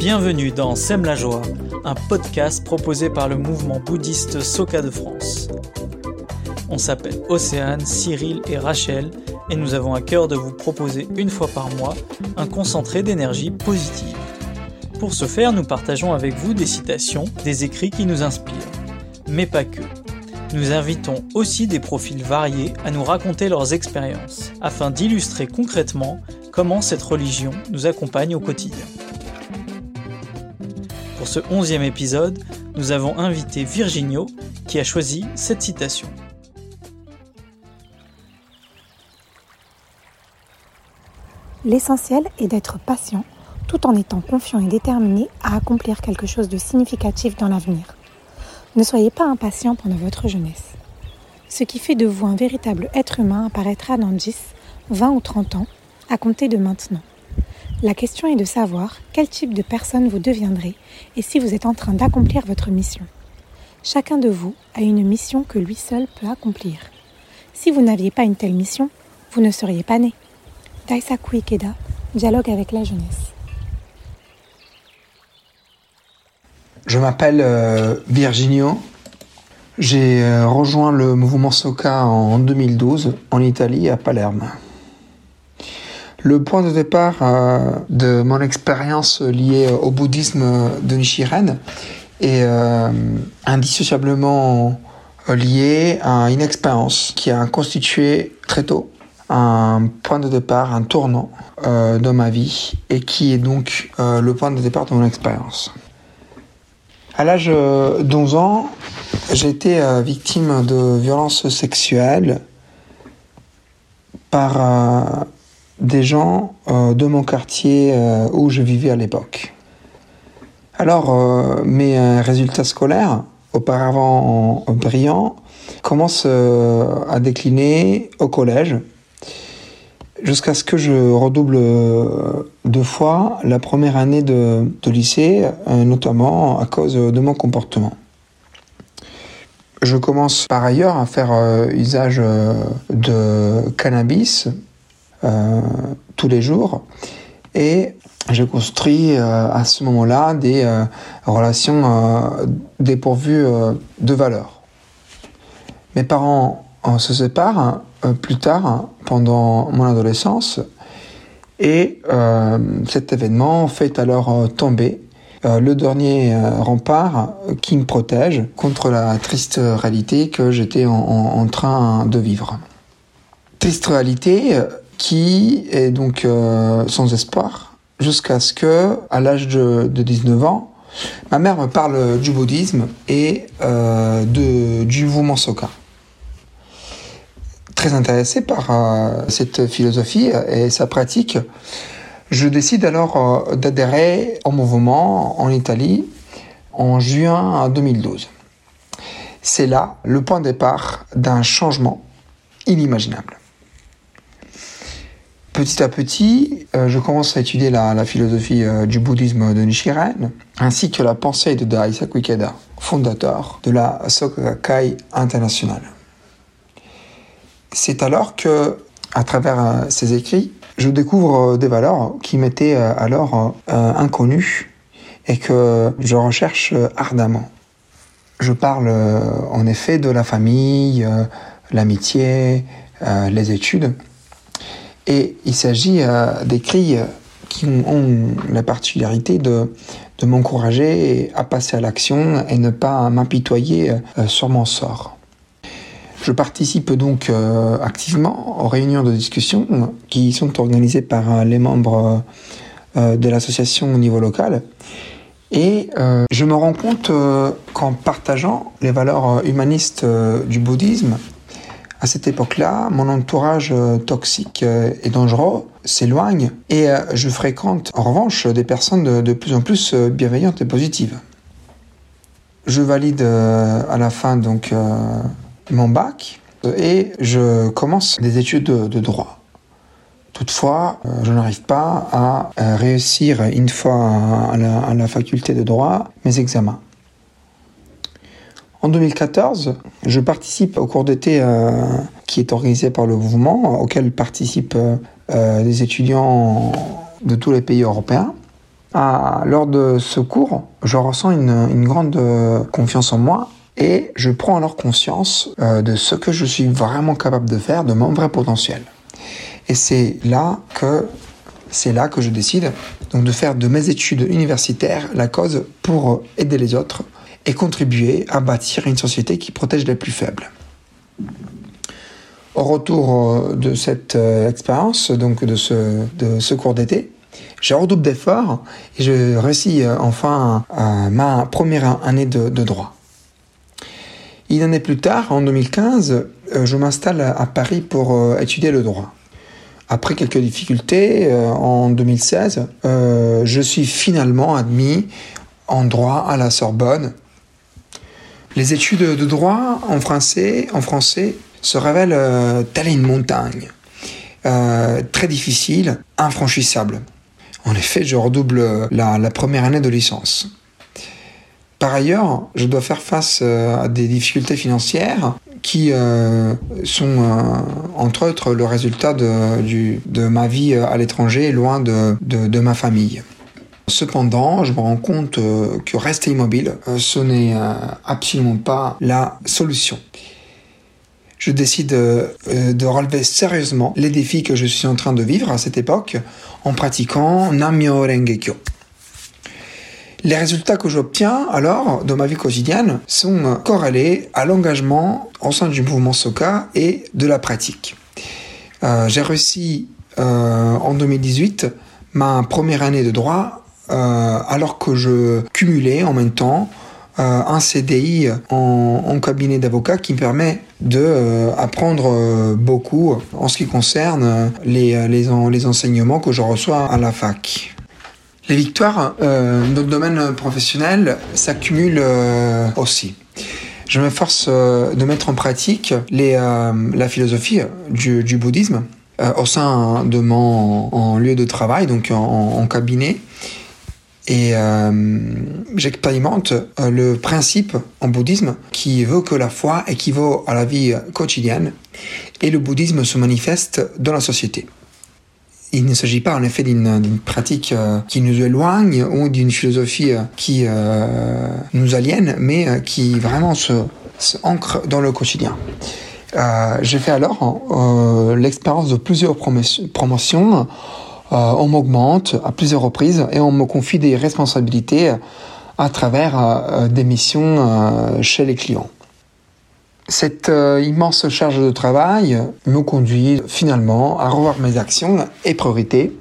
Bienvenue dans Sème la joie, un podcast proposé par le mouvement bouddhiste Soka de France. On s'appelle Océane, Cyril et Rachel et nous avons à cœur de vous proposer une fois par mois un concentré d'énergie positive. Pour ce faire, nous partageons avec vous des citations, des écrits qui nous inspirent. Mais pas que. Nous invitons aussi des profils variés à nous raconter leurs expériences, afin d'illustrer concrètement comment cette religion nous accompagne au quotidien. Ce onzième épisode, nous avons invité Virginio qui a choisi cette citation. L'essentiel est d'être patient tout en étant confiant et déterminé à accomplir quelque chose de significatif dans l'avenir. Ne soyez pas impatient pendant votre jeunesse. Ce qui fait de vous un véritable être humain apparaîtra dans 10, 20 ou 30 ans, à compter de maintenant. La question est de savoir quel type de personne vous deviendrez et si vous êtes en train d'accomplir votre mission. Chacun de vous a une mission que lui seul peut accomplir. Si vous n'aviez pas une telle mission, vous ne seriez pas né. Daisaku Ikeda, dialogue avec la jeunesse. Je m'appelle euh, Virginio. J'ai euh, rejoint le mouvement Soka en 2012 en Italie, à Palerme. Le point de départ euh, de mon expérience liée au bouddhisme de Nichiren est indissociablement lié à une expérience qui a constitué très tôt un point de départ, un tournant euh, dans ma vie et qui est donc euh, le point de départ de mon expérience. À l'âge de 11 ans, j'ai été euh, victime de violences sexuelles par des gens de mon quartier où je vivais à l'époque. Alors, mes résultats scolaires, auparavant brillants, commencent à décliner au collège jusqu'à ce que je redouble euh, deux fois la première année de, lycée, euh, notamment à cause de mon comportement. Je commence par ailleurs à faire euh, usage de cannabis tous les jours et j'ai construit à ce moment-là des relations dépourvues de valeur. Mes parents se séparent euh, plus tard, pendant mon adolescence, et euh, cet événement fait alors euh, tomber le dernier rempart qui me protège contre la triste réalité que j'étais en, train de vivre. Triste réalité qui est donc sans espoir jusqu'à ce que, à l'âge de, 19 ans, ma mère me parle du bouddhisme et de, du mouvement Soka très intéressé par euh, cette philosophie et sa pratique, je décide alors euh, d'adhérer au mouvement en Italie en juin 2012. C'est là le point de départ d'un changement inimaginable. Petit à petit, euh, je commence à étudier la, philosophie du bouddhisme de Nichiren, ainsi que la pensée de Daisaku Ikeda, fondateur de la Soka internationale. C'est alors que, à travers euh, écrits, je découvre euh, des valeurs qui m'étaient euh, alors inconnues et que je recherche ardemment. Je parle en effet de la famille, l'amitié, les études. Et il s'agit d'écrits qui ont la particularité de, m'encourager à passer à l'action et ne pas m'apitoyer sur mon sort. Je participe donc euh, activement aux réunions de discussion qui sont organisées par euh, les membres euh, de l'association au niveau local. Et je me rends compte qu'en partageant les valeurs humanistes du bouddhisme, à cette époque-là, mon entourage toxique et dangereux s'éloigne et je fréquente en revanche des personnes de, plus en plus bienveillantes et positives. Je valide à la fin donc mon bac et je commence des études de, droit. Toutefois, euh, je n'arrive pas à euh, réussir une fois à la, faculté de droit mes examens. En 2014, je participe au cours d'été euh, qui est organisé par le mouvement, auquel participent des étudiants de tous les pays européens. lors de ce cours, je ressens une, grande confiance en moi et je prends alors conscience de ce que je suis vraiment capable de faire, de mon vrai potentiel. Et c'est là que c'est là que je décide donc de faire de mes études universitaires la cause pour aider les autres et contribuer à bâtir une société qui protège les plus faibles. Au retour euh, de cette euh, expérience, donc de ce, de ce cours d'été, j'ai redouble d'efforts et je réussis euh, enfin ma première année de, de droit. Une année plus tard, en 2015, je m'installe à Paris pour étudier le droit. Après quelques difficultés, en 2016, je suis finalement admis en droit à la Sorbonne les études de droit en français, se révèlent euh, telle une montagne, euh, très difficile, infranchissable. En effet, je redouble la, première année de licence. Par ailleurs, je dois faire face euh, à des difficultés financières qui sont entre autres le résultat de, ma vie à l'étranger, loin de ma famille. Cependant, je me rends compte euh, que rester immobile, euh, ce n'est euh, absolument pas la solution. Je décide de relever sérieusement les défis que je suis en train de vivre à cette époque en pratiquant Namyo Rengekyo. Les résultats que j'obtiens alors dans ma vie quotidienne sont corrélés à l'engagement au sein du mouvement Soka et de la pratique. J'ai réussi en 2018 ma première année de droit alors que je cumulais en même temps euh, un CDI en, cabinet d'avocat qui me permet de euh, apprendre beaucoup en ce qui concerne les, les, les, enseignements que je reçois à la fac. Les victoires dans le domaine professionnel s'accumulent aussi. Je m'efforce de mettre en pratique la philosophie du, bouddhisme au sein de mon lieu de travail, donc en cabinet, et euh, j'expérimente euh, le principe en bouddhisme qui veut que la foi équivaut à la vie quotidienne et le bouddhisme se manifeste dans la société. Il ne s'agit pas en effet d'une pratique euh, qui nous éloigne ou d'une philosophie qui nous aliène, mais qui vraiment se, ancre dans le quotidien. J'ai fait alors l'expérience de plusieurs promotions on m'augmente à plusieurs reprises et on me confie des responsabilités à travers euh, des missions euh, chez les clients. Cette immense charge de travail me conduit finalement à revoir mes actions et priorités.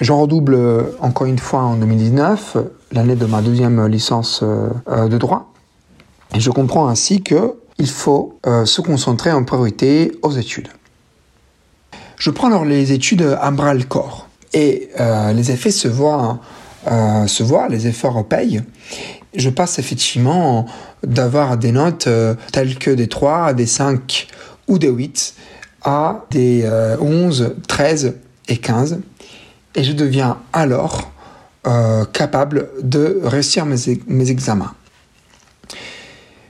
J'en redouble encore une fois en 2019, l'année de ma deuxième licence de droit. Et je comprends ainsi qu'il faut se concentrer en priorité aux études. Je prends alors les études à bras le corps et euh, les effets se voient, euh, se voient, les efforts payent. Je passe effectivement d'avoir des notes euh, telles que des 3, des 5 ou des 8 à des 11, 13 et 15. Et je deviens alors capable de réussir mes, mes examens.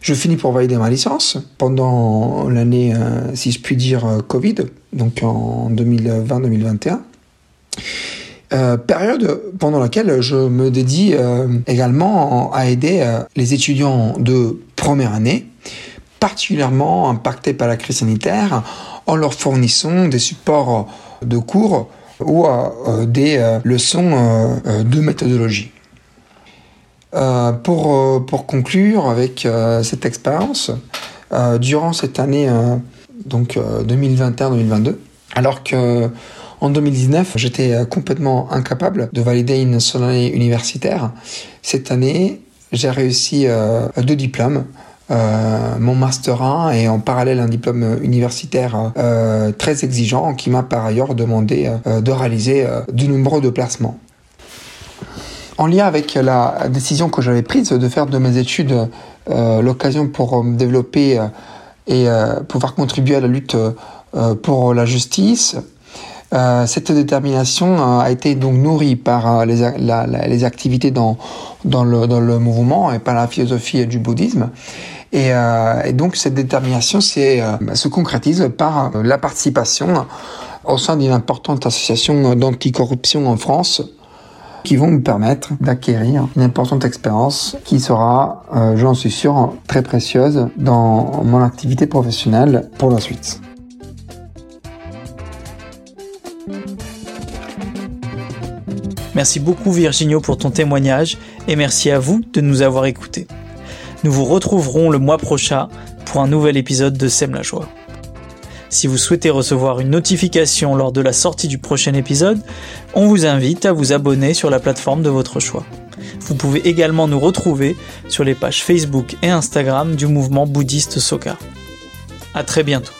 Je finis pour valider ma licence pendant l'année, euh, si je puis dire, euh, Covid, donc en 2020-2021. Euh, période pendant laquelle je me dédie également à aider les étudiants de première année, particulièrement impactés par la crise sanitaire, en leur fournissant des supports de cours ou des leçons de méthodologie. Euh, pour, euh, pour conclure avec euh, cette expérience, durant cette année donc 2021-2022, alors que en 2019, j'étais complètement incapable de valider une seule année universitaire. Cette année, j'ai réussi deux diplômes. mon master 1 et en parallèle un diplôme universitaire très exigeant qui m'a par ailleurs demandé de réaliser de nombreux déplacements en lien avec la décision que j'avais prise de faire de mes études euh, l'occasion pour me développer euh, et euh, pouvoir contribuer à la lutte pour la justice, cette détermination a été donc nourrie par les, activités dans, dans, le, dans, le, mouvement et par la philosophie du bouddhisme. Et, et donc cette détermination se concrétise par la participation au sein d'une importante association d'anticorruption en France, qui vont me permettre d'acquérir une importante expérience qui sera, euh, j'en suis sûr, très précieuse dans mon activité professionnelle pour la suite. Merci beaucoup Virginio pour ton témoignage et merci à vous de nous avoir écoutés. Nous vous retrouverons le mois prochain pour un nouvel épisode de Sème la joie. Si vous souhaitez recevoir une notification lors de la sortie du prochain épisode, on vous invite à vous abonner sur la plateforme de votre choix. Vous pouvez également nous retrouver sur les pages Facebook et Instagram du mouvement bouddhiste Soka. À très bientôt.